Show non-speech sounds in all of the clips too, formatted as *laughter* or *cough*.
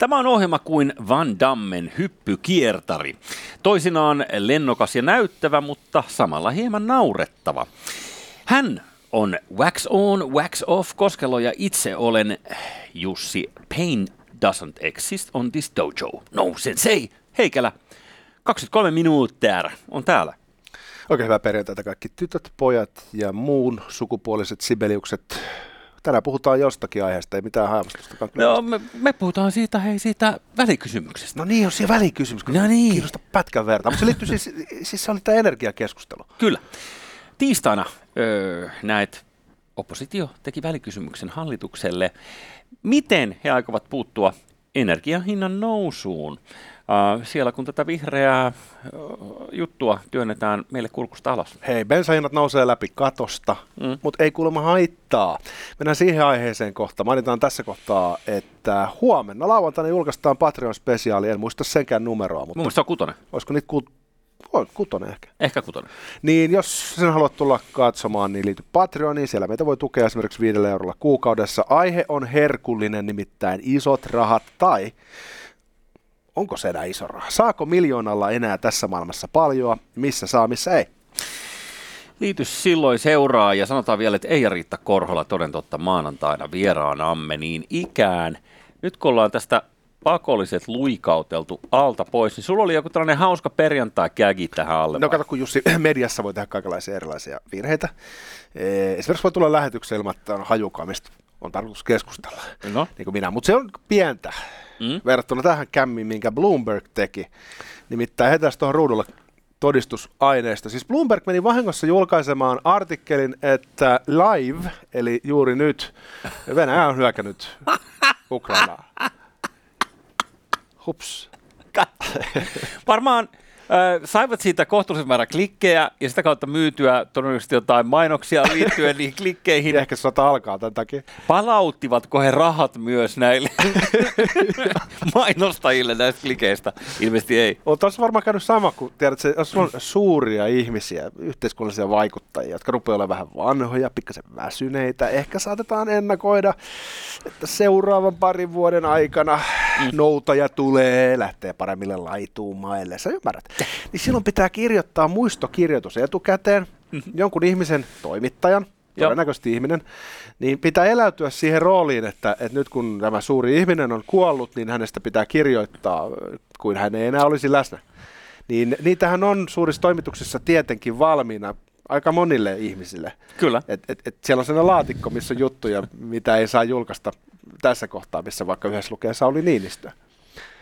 Tämä on ohjelma kuin Van Dammen hyppykiertari. Toisinaan lennokas ja näyttävä, mutta samalla hieman naurettava. Hän on Wax On, Wax Off Koskelo ja itse olen Jussi Pain doesn't exist on this dojo. No sensei, Heikelä. 23 minuuttia on täällä. Oikein hyvää perjantaita kaikki tytöt, pojat ja muun sukupuoliset sibeliukset. Tänään puhutaan jostakin aiheesta, ei mitään haavastusta. No, me, me, puhutaan siitä, hei, siitä välikysymyksestä. No niin, on siellä välikysymys, kun no niin. kiinnosta pätkän verran. Mutta se liittyy siis, *laughs* siis se oli tämä energiakeskustelu. Kyllä. Tiistaina öö, näet, oppositio teki välikysymyksen hallitukselle. Miten he aikovat puuttua energiahinnan nousuun? Siellä kun tätä vihreää juttua työnnetään meille kurkusta alas. Hei, bensahinnat nousee läpi katosta, mm. mutta ei kuulemma haittaa. Mennään siihen aiheeseen kohtaan. Mainitaan tässä kohtaa, että huomenna lauantaina julkaistaan Patreon-spesiaali. En muista senkään numeroa. Mutta Mun se on kutonen. Olisiko niitä ku- on, kutonen ehkä. Ehkä kutonen. Niin, jos sen haluat tulla katsomaan, niin liity Patreoniin. Siellä meitä voi tukea esimerkiksi 5 eurolla kuukaudessa. Aihe on herkullinen, nimittäin isot rahat tai onko se enää iso raha? Saako miljoonalla enää tässä maailmassa paljon? Missä saa, missä ei? Liity silloin seuraa ja sanotaan vielä, että ei Riitta Korhola toden totta maanantaina vieraanamme niin ikään. Nyt kun ollaan tästä pakolliset luikauteltu alta pois, niin sulla oli joku tällainen hauska perjantai kägi tähän alle. No kato, kun Jussi, *clears throat* mediassa voi tehdä kaikenlaisia erilaisia virheitä. Esimerkiksi voi tulla lähetykseen ilman, että on hajukaa, mistä on tarkoitus keskustella, no. niin kuin minä. Mutta se on pientä mm. verrattuna tähän kämmiin, minkä Bloomberg teki. Nimittäin hetäisi tuohon ruudulle todistusaineista. Siis Bloomberg meni vahingossa julkaisemaan artikkelin, että live, eli juuri nyt, Venäjä on hyökännyt *laughs* Ukrainaa. Hups. *laughs* Varmaan saivat siitä kohtuullisen määrän klikkejä ja sitä kautta myytyä todennäköisesti jotain mainoksia liittyen niihin klikkeihin. Ehkä sota alkaa tämän takia. Palauttivatko he rahat myös näille *laughs* mainostajille näistä klikeistä? Ilmeisesti ei. On tuossa varmaan käynyt sama, kun tiedät, että jos on suuria ihmisiä, yhteiskunnallisia vaikuttajia, jotka rupeaa olemaan vähän vanhoja, pikkasen väsyneitä, ehkä saatetaan ennakoida, että seuraavan parin vuoden aikana. Noutaja tulee, lähtee paremmille laituumaille. Sä ymmärrät niin silloin pitää kirjoittaa muistokirjoitus etukäteen mm-hmm. jonkun ihmisen toimittajan, todennäköisesti ihminen, niin pitää eläytyä siihen rooliin, että, että nyt kun tämä suuri ihminen on kuollut, niin hänestä pitää kirjoittaa, kuin hän ei enää olisi läsnä. Niin niitähän on suurissa toimituksissa tietenkin valmiina aika monille ihmisille. Kyllä. Et, et, et siellä on sellainen laatikko, missä on juttuja, mitä ei saa julkaista tässä kohtaa, missä vaikka yhdessä lukee Sauli Niinistö.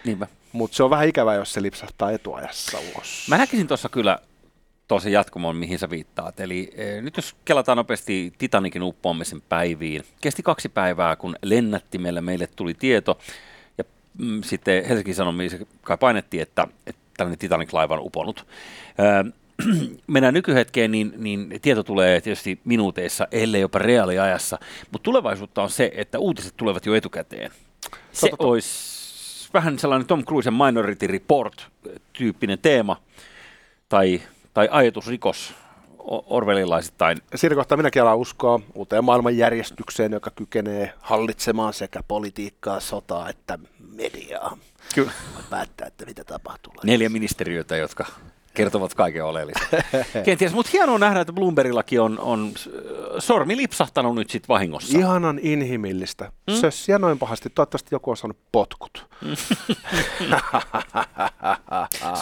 Niinpä. Mutta se on vähän ikävää, jos se lipsahtaa etuajassa ulos. Mä näkisin tuossa kyllä tosi jatkumon, mihin sä viittaat. Eli e, nyt jos kelataan nopeasti Titanikin uppoamisen päiviin. Kesti kaksi päivää, kun lennättimellä meille tuli tieto. Ja mm, sitten Helsingin Sanomissa kai painettiin, että, että tällainen Titanic-laiva on uponnut. E, *clears throat* mennään nykyhetkeen, niin, niin tieto tulee tietysti minuuteissa, ellei jopa reaaliajassa. Mutta tulevaisuutta on se, että uutiset tulevat jo etukäteen. Se olisi vähän sellainen Tom Cruisen Minority Report-tyyppinen teema tai, tai ajatusrikos orwellilaisittain. Siinä kohtaa minäkin alan uskoa uuteen maailmanjärjestykseen, joka kykenee hallitsemaan sekä politiikkaa, sotaa että mediaa. Kyllä. Päättää, että mitä tapahtuu. Neljä ministeriötä, jotka kertovat kaiken oleellisen. *laughs* Kenties, mutta hienoa nähdä, että Bloombergillakin on, on sormi lipsahtanut nyt sitten vahingossa. Ihanan inhimillistä. Mm? Sössiä noin pahasti. Toivottavasti joku on saanut potkut. *laughs*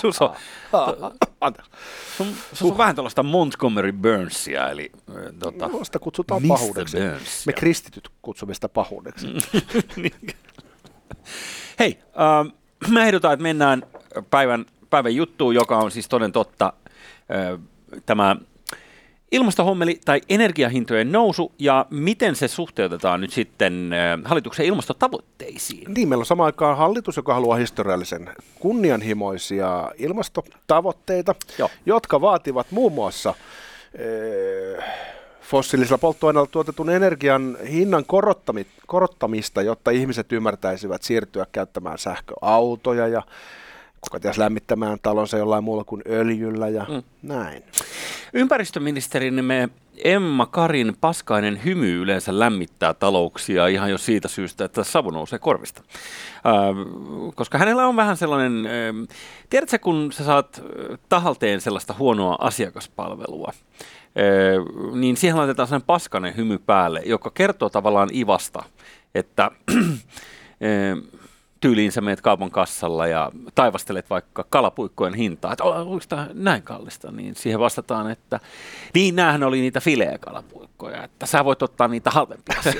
Suso, *laughs* sun, sun on vähän tällaista Montgomery Burnsia, eli tota, no, sitä kutsutaan Mr. pahuudeksi. Burns, Me kristityt kutsumme sitä pahuudeksi. Niin. Hei, äh, mä ehdotan, että mennään päivän päivän juttuun, joka on siis toden totta tämä ilmastohommeli tai energiahintojen nousu ja miten se suhteutetaan nyt sitten hallituksen ilmastotavoitteisiin? Niin, meillä on samaan aikaan hallitus, joka haluaa historiallisen kunnianhimoisia ilmastotavoitteita, Joo. jotka vaativat muun muassa fossiilisella polttoaineella tuotetun energian hinnan korottamista, jotta ihmiset ymmärtäisivät siirtyä käyttämään sähköautoja ja kuka ties lämmittämään talonsa jollain muulla kuin öljyllä ja mm. näin. Ympäristöministerimme Emma Karin paskainen hymy yleensä lämmittää talouksia ihan jo siitä syystä, että savu nousee korvista. Äh, koska hänellä on vähän sellainen, äh, tiedätkö kun sä saat tahalteen sellaista huonoa asiakaspalvelua, äh, niin siihen laitetaan sellainen paskainen hymy päälle, joka kertoo tavallaan Ivasta, että *clears throat* äh, tyyliin sä meet kaupan kassalla ja taivastelet vaikka kalapuikkojen hintaa, että onko tämä näin kallista, niin siihen vastataan, että niin näähän oli niitä fileekalapuikkoja, että sä voit ottaa niitä halvempia *laughs*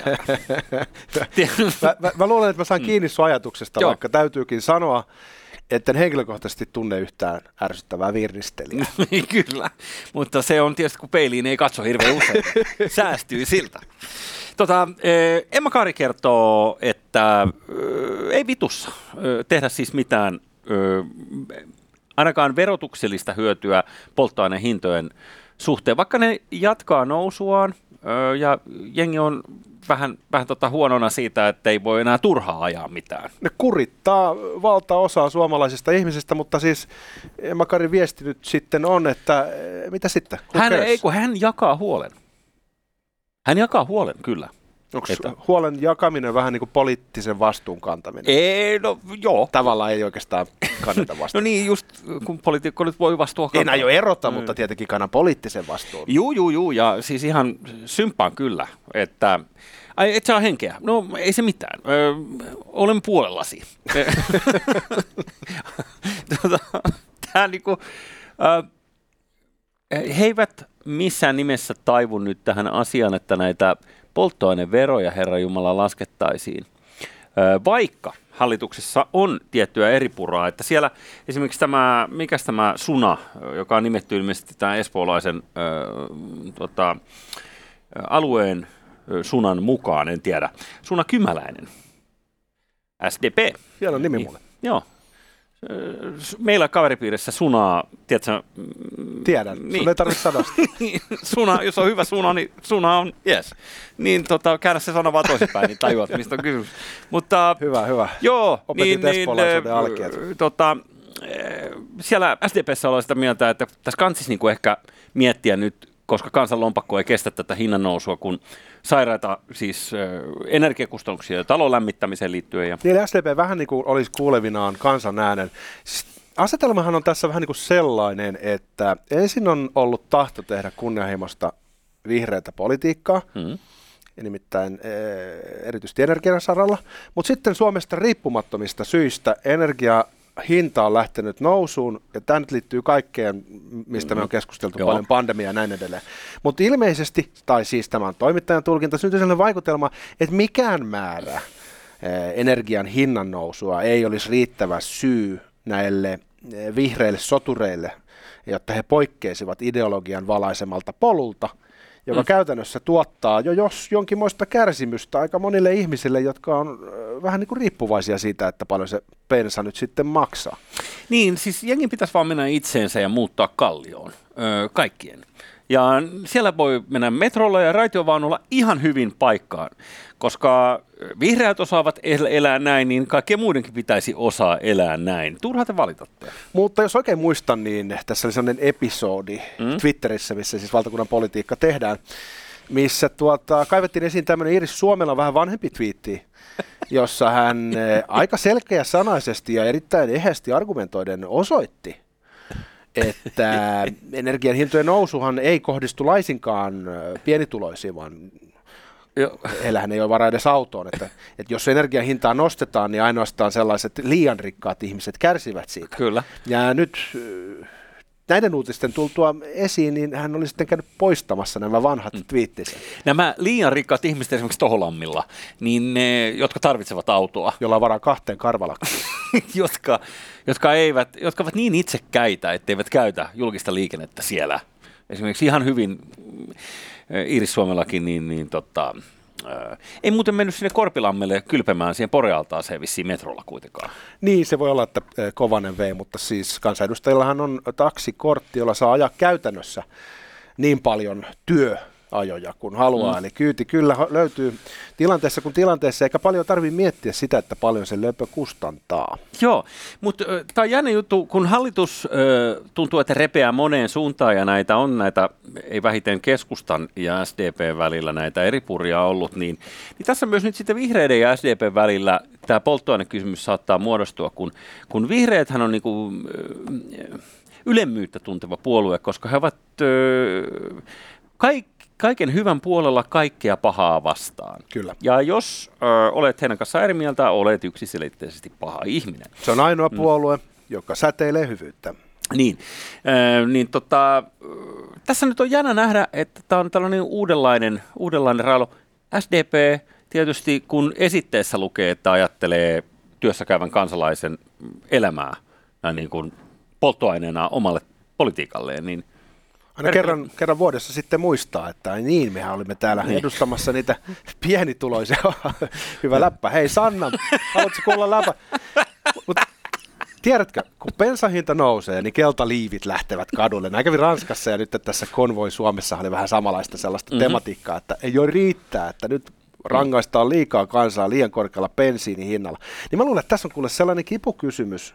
mä, mä, mä, luulen, että mä saan mm. kiinni sun ajatuksesta, Joo. vaikka täytyykin sanoa, että en henkilökohtaisesti tunne yhtään ärsyttävää virnistelijää. *laughs* Kyllä, mutta se on tietysti, kun peiliin ei katso hirveän usein, säästyy siltä. Tota, eh, Emma Kari kertoo, että ei vitussa eh, tehdä siis mitään ainakaan verotuksellista hyötyä polttoainehintojen suhteen, vaikka ne jatkaa nousuaan ja jengi on vähän, vähän tota huonona siitä, että ei voi enää turhaa ajaa mitään. Ne kurittaa valtaosaa suomalaisista ihmisistä, mutta siis Emma Kari viesti nyt sitten on, että mitä sitten? Hän, ei, kun hän jakaa huolen. Hän jakaa huolen, kyllä. Onko että... huolen jakaminen vähän niin kuin poliittisen vastuun kantaminen? Ei, no joo. Tavallaan ei oikeastaan kannata vastuun. *laughs* no niin, just kun poliitikko nyt voi vastua kantaa. En aio erota, mm. mutta tietenkin kannan poliittisen vastuun. Juu, juu, juu, ja siis ihan symppaan kyllä, että Ai, et saa henkeä. No, ei se mitään. Ö, olen puolellasi. *laughs* *laughs* tota, tää niinku, ö, he eivät missään nimessä taivu nyt tähän asiaan, että näitä polttoaineveroja, Herra Jumala, laskettaisiin. Vaikka hallituksessa on tiettyä eri puraa, että siellä esimerkiksi tämä, mikä tämä Suna, joka on nimetty ilmeisesti tämän espoolaisen äh, tota, alueen Sunan mukaan, en tiedä. Suna Kymäläinen, SDP. Siellä on nimi mulle. Joo, meillä kaveripiirissä sunaa, tiedätkö? Tiedän, niin. sun ei tarvitse sanoa *laughs* Suna, jos on hyvä suna, niin suna on yes. Niin tota, käännä se sana vaan toisinpäin, niin tajuat, mistä on kysymys. Mutta, hyvä, hyvä. Joo, Opetit niin, niin tota, siellä SDPssä ollaan sitä mieltä, että tässä kantsisi niin ehkä miettiä nyt, koska kansan lompakko ei kestä tätä hinnan nousua, kun sairaita siis äh, energiakustannuksia talon lämmittämiseen liittyen. Ja... Niin, SDP vähän niin kuin olisi kuulevinaan kansan äänen. Asetelmahan on tässä vähän niin kuin sellainen, että ensin on ollut tahto tehdä kunnianhimoista vihreätä politiikkaa, hmm. nimittäin erityisesti energian saralla, mutta sitten Suomesta riippumattomista syistä energia hinta on lähtenyt nousuun, ja tämä nyt liittyy kaikkeen, mistä mm-hmm. me on keskusteltu Joo. paljon, pandemia ja näin edelleen. Mutta ilmeisesti, tai siis tämä on toimittajan tulkinta, syntyy sellainen vaikutelma, että mikään määrä eh, energian hinnan nousua ei olisi riittävä syy näille eh, vihreille sotureille, jotta he poikkeisivat ideologian valaisemalta polulta – joka mm. käytännössä tuottaa jo jos jonkinmoista kärsimystä aika monille ihmisille, jotka on vähän niin kuin riippuvaisia siitä, että paljon se pensa nyt sitten maksaa. Niin, siis jengi pitäisi vaan mennä itseensä ja muuttaa kallioon, öö, kaikkien. Ja siellä voi mennä metrolla ja raitiovaunulla ihan hyvin paikkaan, koska vihreät osaavat elää näin, niin kaikkien muidenkin pitäisi osaa elää näin. Turha te valitatte. Mutta jos oikein muistan, niin tässä oli sellainen episodi mm? Twitterissä, missä siis valtakunnan politiikka tehdään, missä tuota, kaivettiin esiin tämmöinen Iris Suomella vähän vanhempi twiitti, jossa hän eh, aika selkeä sanaisesti ja erittäin eheästi argumentoiden osoitti, että energian hintojen nousuhan ei kohdistu laisinkaan pienituloisiin, vaan heillähän ei ole varaa edes autoon. Että, että jos energian hintaa nostetaan, niin ainoastaan sellaiset liian rikkaat ihmiset kärsivät siitä. Kyllä. Ja nyt näiden uutisten tultua esiin, niin hän oli sitten käynyt poistamassa nämä vanhat mm. twiittinsä. Nämä liian rikkaat ihmiset esimerkiksi Toholammilla, niin ne, jotka tarvitsevat autoa. Jolla on varaa kahteen karvalakkuun. *laughs* jotka, jotka, eivät, jotka ovat niin itsekäitä, etteivät käytä julkista liikennettä siellä. Esimerkiksi ihan hyvin Iiris Suomellakin, niin, niin tota, Ää, ei muuten mennyt sinne Korpilammelle kylpemään siihen Porealtaaseen vissiin metrolla kuitenkaan. Niin, se voi olla, että kovanen vei, mutta siis kansanedustajillahan on taksikortti, jolla saa ajaa käytännössä niin paljon työ ajoja, kun haluaa. Mm. Eli kyyti kyllä löytyy tilanteessa kuin tilanteessa, eikä paljon tarvitse miettiä sitä, että paljon se löpö kustantaa. Joo, mutta tämä on jännä juttu, kun hallitus ö, tuntuu, että repeää moneen suuntaan ja näitä on näitä, ei vähiten keskustan ja SDP välillä näitä eri puria ollut, niin, niin tässä myös nyt sitten vihreiden ja SDP välillä tämä polttoainekysymys saattaa muodostua, kun, kun vihreäthän on niinku, ö, ylemmyyttä tunteva puolue, koska he ovat ö, kaik, kaiken hyvän puolella kaikkea pahaa vastaan. Kyllä. Ja jos ö, olet heidän kanssaan eri mieltä, olet yksiselitteisesti paha ihminen. Se on ainoa mm. puolue, joka säteilee hyvyyttä. Niin, äh, niin tota, tässä nyt on jännä nähdä, että tämä on tällainen uudenlainen, uudenlainen railo. SDP tietysti, kun esitteessä lukee, että ajattelee työssäkäyvän kansalaisen elämää näin niin kuin polttoaineena omalle politiikalleen, niin Aina kerran, kerran vuodessa sitten muistaa, että niin, mehän olimme täällä niin. edustamassa niitä pienituloisia. *laughs* Hyvä läppä. Hei Sanna, haluatko kuulla läppä? Mut, tiedätkö, kun bensahinta nousee, niin keltaliivit lähtevät kadulle. Näin kävi Ranskassa ja nyt tässä konvoi Suomessa oli vähän samanlaista sellaista mm-hmm. tematiikkaa, että ei ole riittää, että nyt rangaistaan liikaa kansaa liian korkealla bensiinin hinnalla. Niin mä luulen, että tässä on kuule sellainen kipukysymys,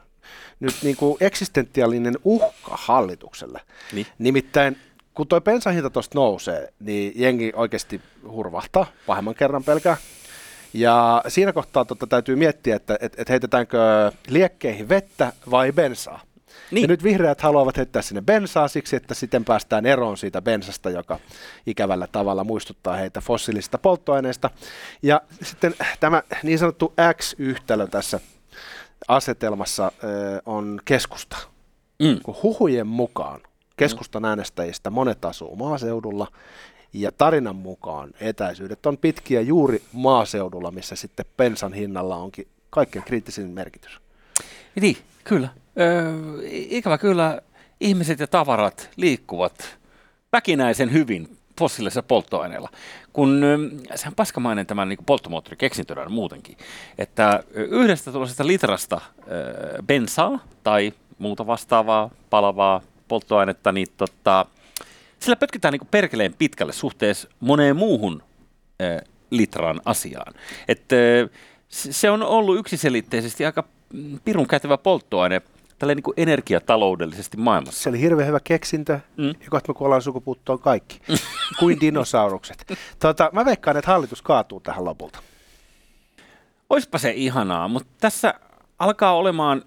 nyt niin kuin eksistentiaalinen uhka hallitukselle. Niin. Nimittäin kun tuo bensahinta tuosta nousee, niin jengi oikeasti hurvahtaa pahemman kerran pelkää. Ja siinä kohtaa tota, täytyy miettiä, että et, et heitetäänkö liekkeihin vettä vai bensaa. Niin. Ja nyt vihreät haluavat heittää sinne bensaa siksi, että sitten päästään eroon siitä bensasta, joka ikävällä tavalla muistuttaa heitä fossiilisista polttoaineista. Ja sitten tämä niin sanottu X-yhtälö tässä asetelmassa on keskusta. Mm. Kun huhujen mukaan keskustan äänestäjistä monet asuu maaseudulla ja tarinan mukaan etäisyydet on pitkiä juuri maaseudulla, missä sitten pensan hinnalla onkin kaikkein kriittisin merkitys. Niin, kyllä. Öö, ikävä kyllä ihmiset ja tavarat liikkuvat väkinäisen hyvin fossiilisilla polttoaineilla. Kun se on paskamainen tämän niin polttomoottori keksintönä muutenkin, että yhdestä tuollaisesta litrasta ö, bensaa tai muuta vastaavaa palavaa polttoainetta, niin tota, sillä pötkitään niin perkeleen pitkälle suhteessa moneen muuhun ö, litran asiaan. Että se on ollut yksiselitteisesti aika pirun kätevä polttoaine tällä niin kuin energiataloudellisesti maailmassa. Se oli hirveän hyvä keksintö, mm. ja kohta me kuollaan sukupuuttoon kaikki, *laughs* kuin dinosaurukset. Tota, mä veikkaan, että hallitus kaatuu tähän lopulta. Oispa se ihanaa, mutta tässä alkaa olemaan,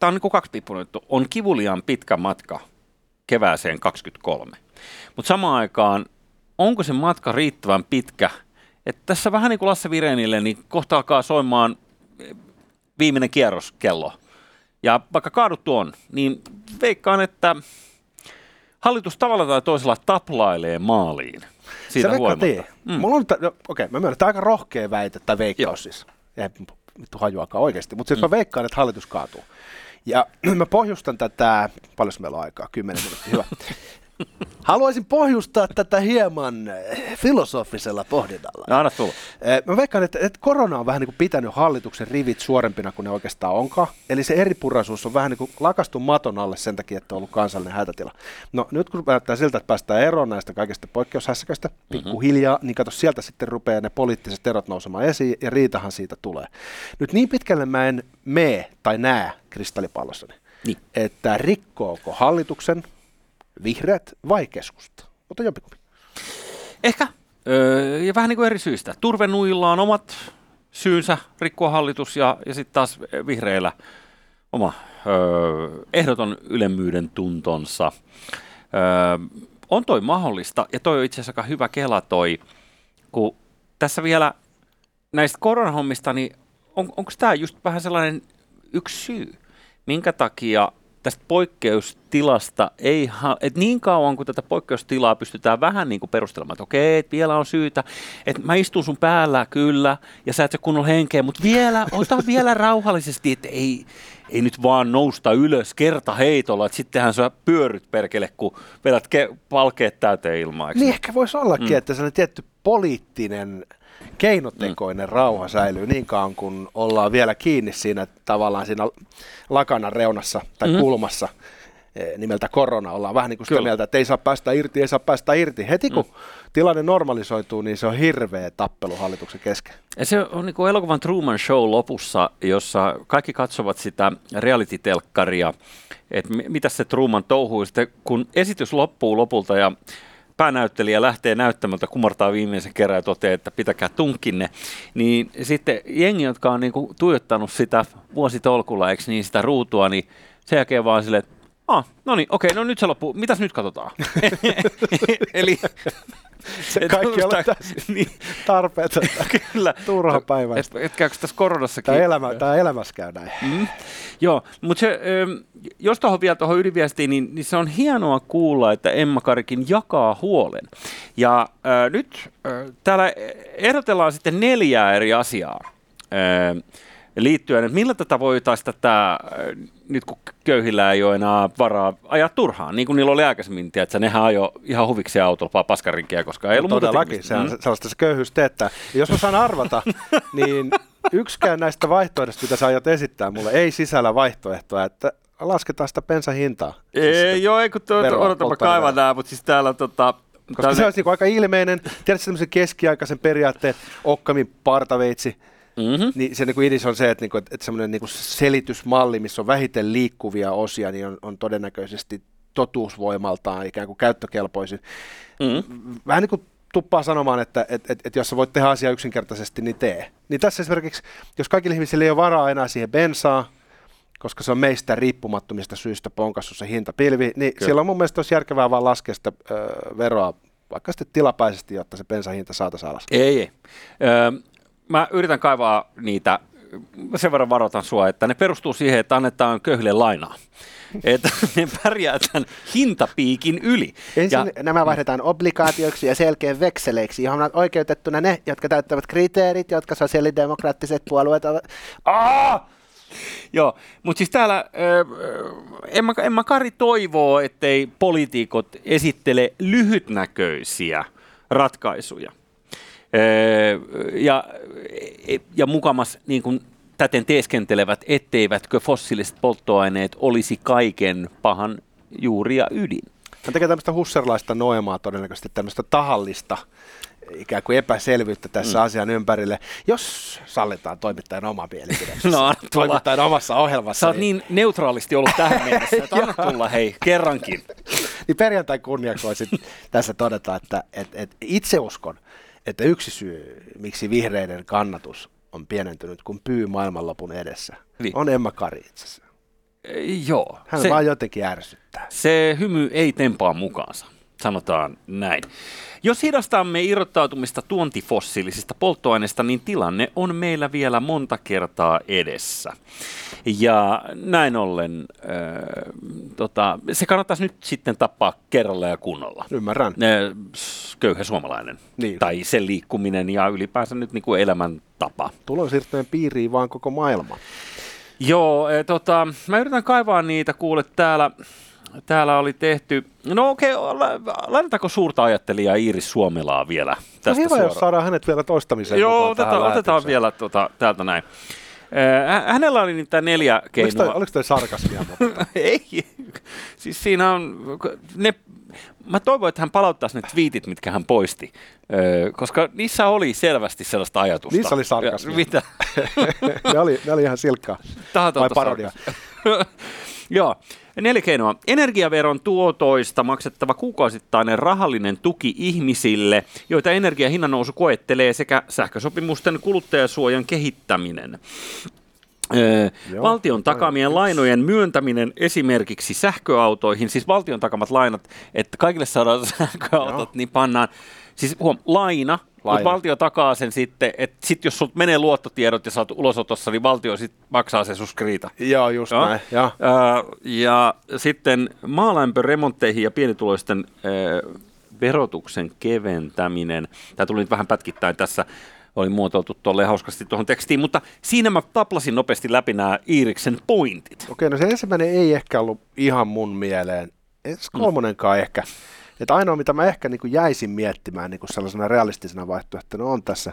tämä on niin kaksipiippunen juttu, on kivuliaan pitkä matka kevääseen 23. Mutta samaan aikaan, onko se matka riittävän pitkä, että tässä vähän niin kuin Lasse Virenille, niin kohta alkaa soimaan viimeinen kierroskello – ja vaikka kaaduttu on, niin veikkaan, että hallitus tavalla tai toisella taplailee maaliin. Siitä Se huolimatta. Mm. Mulla on, no, okei, mä myönnän, tämä aika rohkea väite tai veikkaus siis. Ei vittu hajuakaan oikeasti, mutta siis mm. mä veikkaan, että hallitus kaatuu. Ja *clears throat* mä pohjustan tätä, paljon meillä on aikaa, kymmenen minuuttia, hyvä. *laughs* Haluaisin pohjustaa tätä hieman eh, filosofisella pohdinnalla. No, anna tulla. Eh, mä veikkaan, että, että korona on vähän niin kuin pitänyt hallituksen rivit suorempina kuin ne oikeastaan onkaan. Eli se eripuraisuus on vähän niin kuin lakastu maton alle sen takia, että on ollut kansallinen hätätila. No nyt kun näyttää siltä, että päästään eroon näistä kaikista poikkeushässäköistä mhm. pikkuhiljaa, mm-hmm. niin kato sieltä sitten rupeaa ne poliittiset erot nousemaan esiin ja riitahan siitä tulee. Nyt niin pitkälle mä en mene tai näe kristallipallossani, niin. että rikkooko hallituksen Vihreät vai keskusta? Mutta jompikumpi. Ehkä. Öö, ja vähän niin kuin eri syistä. Turvenuilla on omat syynsä rikkoa hallitus ja, ja sitten taas vihreillä oma öö, ehdoton ylemmyyden tuntonsa. Öö, on toi mahdollista ja toi on itse asiassa aika hyvä kela toi, kun tässä vielä näistä koronahommista, niin on, onko tämä just vähän sellainen yksi syy, minkä takia tästä poikkeustilasta ei, ha- että niin kauan kuin tätä poikkeustilaa pystytään vähän niin kuin perustelemaan, että okei, että vielä on syytä, että mä istun sun päällä kyllä, ja sä et se kunnolla henkeä, mutta vielä, ota vielä *laughs* rauhallisesti, että ei, ei nyt vaan nousta ylös kerta heitolla, että sittenhän sä pyöryt perkele, kun vedät ke- palkeet täyteen ilmaa. Niin ehkä voisi ollakin, mm. että sellainen tietty poliittinen keinotekoinen mm. rauha säilyy niin kauan, kun ollaan vielä kiinni siinä tavallaan siinä lakanan reunassa tai mm. kulmassa. eh, nimeltä korona. Ollaan vähän niin kuin sitä Kyllä. mieltä, että ei saa päästä irti, ei saa päästä irti. Heti kun Mm. tilanne normalisoituu, niin se on hirveä tappelu hallituksen kesken. Ja se on niin kuin elokuvan Truman Show lopussa, jossa kaikki katsovat sitä reality-telkkaria, että mi- mitä se Truman touhuu. Sitten kun esitys loppuu lopulta ja päänäyttelijä lähtee näyttämältä, kumartaa viimeisen kerran ja toteaa, että pitäkää tunkkinne, niin sitten jengi, jotka on niin tuijottanut sitä vuositolkulla, eikö niin sitä ruutua, niin sen jälkeen vaan silleen, Ah, no niin, okei, no nyt se loppuu. Mitäs nyt katsotaan? *laughs* Eli *laughs* Se kaikki on *laughs* niin, tarpeetonta. kyllä. Turha päivä. Et, et käykö tässä koronassakin? Tämä elämä, tämä elämässä käy näin. Mm. Joo, mutta se, jos tuohon vielä tuohon ydinviestiin, niin, niin se on hienoa kuulla, että Emma Karikin jakaa huolen. Ja ö, nyt ö, täällä ehdotellaan sitten neljää eri asiaa ö, liittyen, että millä tätä voitaisiin tätä, ö, nyt kun köyhillä ei ole enää varaa ajaa turhaan, niin kuin niillä oli aikaisemmin, että nehän ajo ihan huvikseen autolla vaan paskarinkiä, koska ei ollut muuta Todellakin, tekemistä. sehän Mm. sellaista se köyhyys teettää. Jos mä saan arvata, *laughs* niin yksikään näistä vaihtoehdoista, mitä sä aiot esittää mulle, ei sisällä vaihtoehtoa, että lasketaan sitä bensan hintaa. Ei, joo, ei kun tuo, veroa, odotapa polttoaineveroa. kaivan nää, mutta siis täällä on tota... Koska täällä- se olisi niinku aika ilmeinen, tiedätkö tämmöisen keskiaikaisen periaatteen, okkamin partaveitsi, Mhm. niin se niinku idis on se, että, niinku, että semmoinen niinku selitysmalli, missä on vähiten liikkuvia osia, niin on, on todennäköisesti totuusvoimaltaan ikään kuin käyttökelpoisin. Mm. Vähän niin kuin tuppaa sanomaan, että et, et, et jos sä voit tehdä asiaa yksinkertaisesti, niin tee. Niin tässä esimerkiksi, jos kaikille ihmisille ei ole varaa enää siihen bensaa, koska se on meistä riippumattomista syistä ponkassut se hintapilvi, niin Kyllä. siellä on mun mielestä olisi järkevää vaan laskea sitä ö, veroa vaikka sitten tilapäisesti, jotta se bensan hinta saataisiin alas. Ei, ei. Öö, mä yritän kaivaa niitä, sen verran varoitan sua, että ne perustuu siihen, että annetaan köyhille lainaa. Että *laughs* ne pärjää tämän hintapiikin yli. Ensin Ja, nämä vaihdetaan obligaatioiksi ja selkeän vekseleiksi, johon on oikeutettuna ne, jotka täyttävät kriteerit, jotka sosiaalidemokraattiset puolueet ovat. Aa! Joo, mutta siis täällä Emma, Emma Kari toivoo, ettei poliitikot esittele lyhytnäköisiä ratkaisuja. Öö, ja, ja mukamas niin kuin täten teeskentelevät, etteivätkö fossiiliset polttoaineet olisi kaiken pahan juuri ja ydin. Hän tekee tämmöistä husserlaista noemaa todennäköisesti, tämmöistä tahallista ikään kuin epäselvyyttä tässä mm. asian ympärille, jos sallitaan toimittajan oma mielipide. *laughs* No, toimittajan omassa ohjelmassa. Sä oot niin neutraalisti ollut tähän *laughs* mennessä, että anna tulla hei, kerrankin. niin perjantai kunniaksi voisin *laughs* tässä todeta, että et, et itse uskon, että yksi syy, miksi vihreiden kannatus on pienentynyt kuin pyy maailmanlopun edessä, Niin. on Emma Kari itse asiassa. Joo, Hän se, vaan jotenkin ärsyttää. se hymy ei tempaa mukaansa, sanotaan näin. Jos hidastamme irrottautumista tuontifossiilisista polttoaineista, niin tilanne on meillä vielä monta kertaa edessä. Ja näin ollen äh, tota, se kannattaisi nyt sitten tappaa kerralla ja kunnolla. Ymmärrän. Äh, köyhä suomalainen. Niin. Tai sen liikkuminen ja ylipäänsä nyt niin kuin elämäntapa. Tulonsiirtojen piiriin vaan koko maailma. Joo, e, tota, mä yritän kaivaa niitä, kuule, täällä, täällä oli tehty, no okei, okay, laitetaanko suurta ajattelijaa Iiris Suomelaa vielä Se tästä on hyvä, suoraan? jos saadaan hänet vielä toistamiseen Joo, otetaan, otetaan vielä tota, täältä näin. Hä- Hänellä oli niitä neljä Oliko toi, keinoa. oliko toi sarkasmia? *laughs* Ei, siis siinä on, ne, mä toivon, että hän palauttaisi ne twiitit, mitkä hän poisti, Ö, koska niissä oli selvästi sellaista ajatusta. Niissä oli sarkasmia. Mitä? *laughs* ne, oli, ne oli ihan silkkaa. Tahatonta Vai parodia? *laughs* Joo. Neljä keinoa. Energiaveron tuotoista maksettava kuukausittain rahallinen tuki ihmisille, joita energian hinnannousu koettelee, sekä sähkösopimusten kuluttajasuojan kehittäminen. Joo, valtion takamien lainojen myöntäminen esimerkiksi sähköautoihin, siis valtion takamat lainat, että kaikille saadaan *laughs* sähköautot, Joo. niin pannaan, siis huom, laina, mutta Laina. valtio takaa sen sitten, että sit jos sulta menee luottotiedot ja oot ulosotossa, niin valtio sit maksaa sen sus kriita. Joo, just Joo. näin. Joo. Ää, ja sitten maalämpöremontteihin ja pienituloisten ää, verotuksen keventäminen. Tämä tuli nyt vähän pätkittäin tässä, oli muotoiltu tuolle hauskasti tuohon tekstiin, mutta siinä mä taplasin nopeasti läpi nämä Iiriksen pointit. Okei, no se ensimmäinen ei ehkä ollut ihan mun mieleen. Edes kolmonenkaan ehkä. Että ainoa, mitä mä ehkä niin kuin jäisin miettimään niin kuin sellaisena realistisena vaihtoehtona on tässä,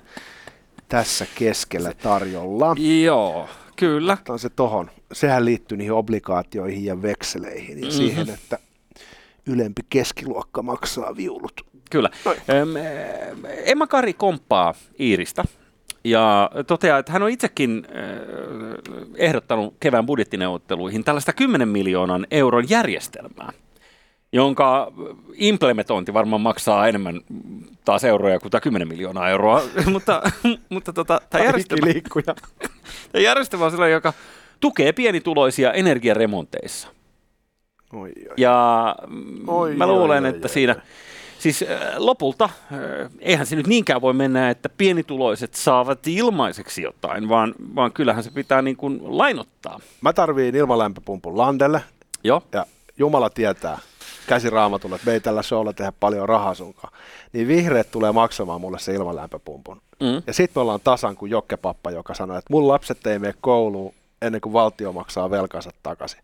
tässä keskellä tarjolla. Joo, Kyllä. On se tohon. Sehän liittyy niihin obligaatioihin ja vekseleihin ja mm-hmm. siihen, että ylempi keskiluokka maksaa viulut. Kyllä. Öm, Emma Kari komppaa Iiristä ja toteaa, että hän on itsekin ehdottanut kevään budjettineuvotteluihin tällaista 10 miljoonan euron järjestelmää, jonka implementointi varmaan maksaa enemmän taas euroja kuin tämä 10 miljoonaa euroa, *laughs* mutta, mutta tota, tämä järjestelmä, *laughs* tämä järjestelmä on sellainen, joka tukee pienituloisia energiaremonteissa. Oi, oi. Ja oi, mä luulen, oi, että oi, siinä... Oi Siis lopulta, eihän se nyt niinkään voi mennä, että pienituloiset saavat ilmaiseksi jotain, vaan, vaan kyllähän se pitää niin kuin lainottaa. Mä tarviin ilmalämpöpumpun landelle. Joo. Ja Jumala tietää, käsiraamatulla, että me ei tällä showlla tehdä paljon rahaa sunkaan. Niin vihreät tulee maksamaan mulle se ilmalämpöpumpun. Mm. Ja sitten me ollaan tasan kuin Jokkepappa, joka sanoi, että mun lapset ei mene kouluun ennen kuin valtio maksaa velkansa takaisin.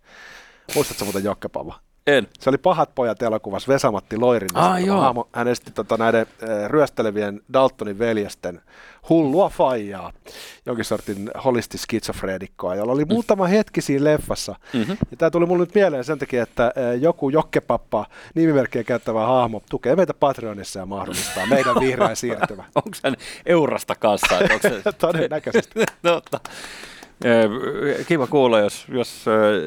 Muistatko muuten Jokkepappa? En. Se oli Pahat pojat elokuvassa Vesamatti Loirin. Ah, joo. Hän esti tota, näiden ryöstelevien Daltonin veljesten hullua faijaa, jonkin sortin holisti skitsofreenikkoa, jolla oli muutama hetki siinä leffassa. Mm-hmm. Ja tämä tuli mulle nyt mieleen sen takia, että joku Jokkepappa nimimerkkiä käyttävä hahmo tukee meitä Patreonissa ja mahdollistaa meidän vihreän *laughs* siirtymä. onko se Eurasta kanssa? Onko se... *laughs* Todennäköisesti. *laughs* Totta. Kiva kuulla, jos, jos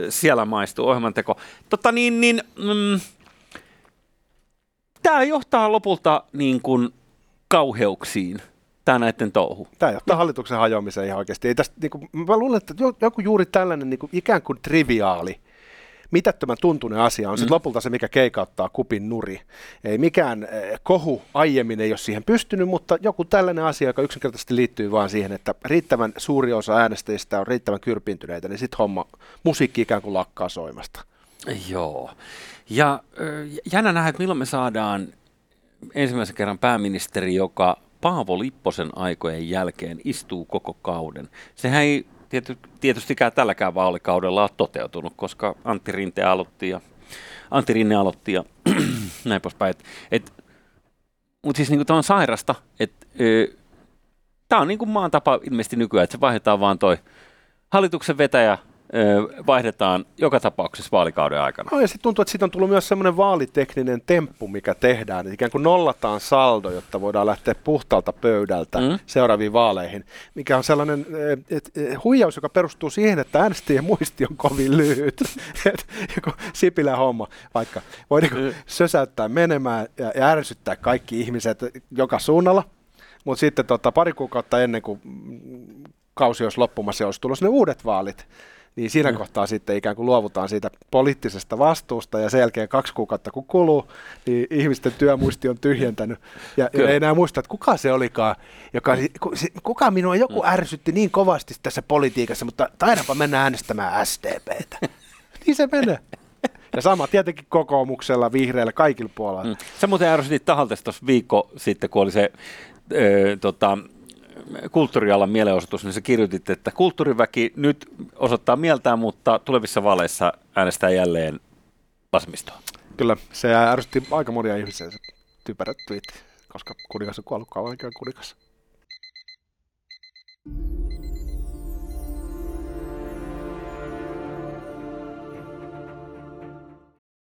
siellä maistuu ohjelmanteko. Totta niin, niin mm, tämä johtaa lopulta niin kuin kauheuksiin, tämä näiden touhu. Tämä johtaa hallituksen hajoamiseen ihan oikeasti. Ei tästä, niin kuin, mä luulen, että joku juuri tällainen niin kuin, ikään kuin triviaali mitättömän tuntunen asia on mm. lopulta se, mikä keikauttaa kupin nuri. Ei mikään eh, kohu aiemmin ei ole siihen pystynyt, mutta joku tällainen asia, joka yksinkertaisesti liittyy vaan siihen, että riittävän suuri osa äänestäjistä on riittävän kyrpintyneitä, niin sitten homma, musiikki ikään kuin lakkaa soimasta. Joo. Ja jännä nähdä, että milloin me saadaan ensimmäisen kerran pääministeri, joka Paavo Lipposen aikojen jälkeen istuu koko kauden. Sehän ei tiety, tietystikään tälläkään vaalikaudella ole toteutunut, koska Antti Rinte aloitti ja Antti Rinne aloitti ja *clears throat* näin poispäin. Mutta siis niin tämä on sairasta, että tämä on niin kuin maan tapa ilmeisesti nykyään, että se vaihdetaan vaan toi hallituksen vetäjä vaihdetaan joka tapauksessa vaalikauden aikana. No ja sitten tuntuu, että siitä on tullut myös semmoinen vaalitekninen temppu, mikä tehdään. Että ikään kuin nollataan saldo, jotta voidaan lähteä puhtaalta pöydältä mm. seuraaviin vaaleihin. Mikä on sellainen et, et, huijaus, joka perustuu siihen, että äänestäjien *laughs* muisti on kovin lyhyt. *laughs* et, joku Sipilä homma, vaikka voi niin mm. sösäyttää menemään ja, ja ärsyttää kaikki ihmiset joka suunnalla. Mutta sitten tota, pari kuukautta ennen kuin kausi olisi loppumassa ja olisi tullut ne uudet vaalit, niin siinä mm. kohtaa sitten ikään kuin luovutaan siitä poliittisesta vastuusta ja sen jälkeen kaksi kuukautta kun kuluu, niin ihmisten työmuisti on tyhjentänyt ja, ja ei enää muista, että kuka se olikaan, joka, kuka minua joku mm. ärsytti niin kovasti tässä politiikassa, mutta taidapa mennä äänestämään SDPtä. *laughs* niin se menee. Ja sama tietenkin kokoomuksella, vihreillä, kaikilla puolella. Mm. Sä muuten ärsytit tahaltesi tuossa viikko sitten, kun oli se ö, tota, kulttuurialan mielenosoitus, niin se kirjoitit, että kulttuuriväki nyt osoittaa mieltään, mutta tulevissa vaaleissa äänestää jälleen vasemmistoa. Kyllä, se ärsytti aika monia ihmisiä se typerät tweet, koska kuningas on kuollut kauan kuningas. thank you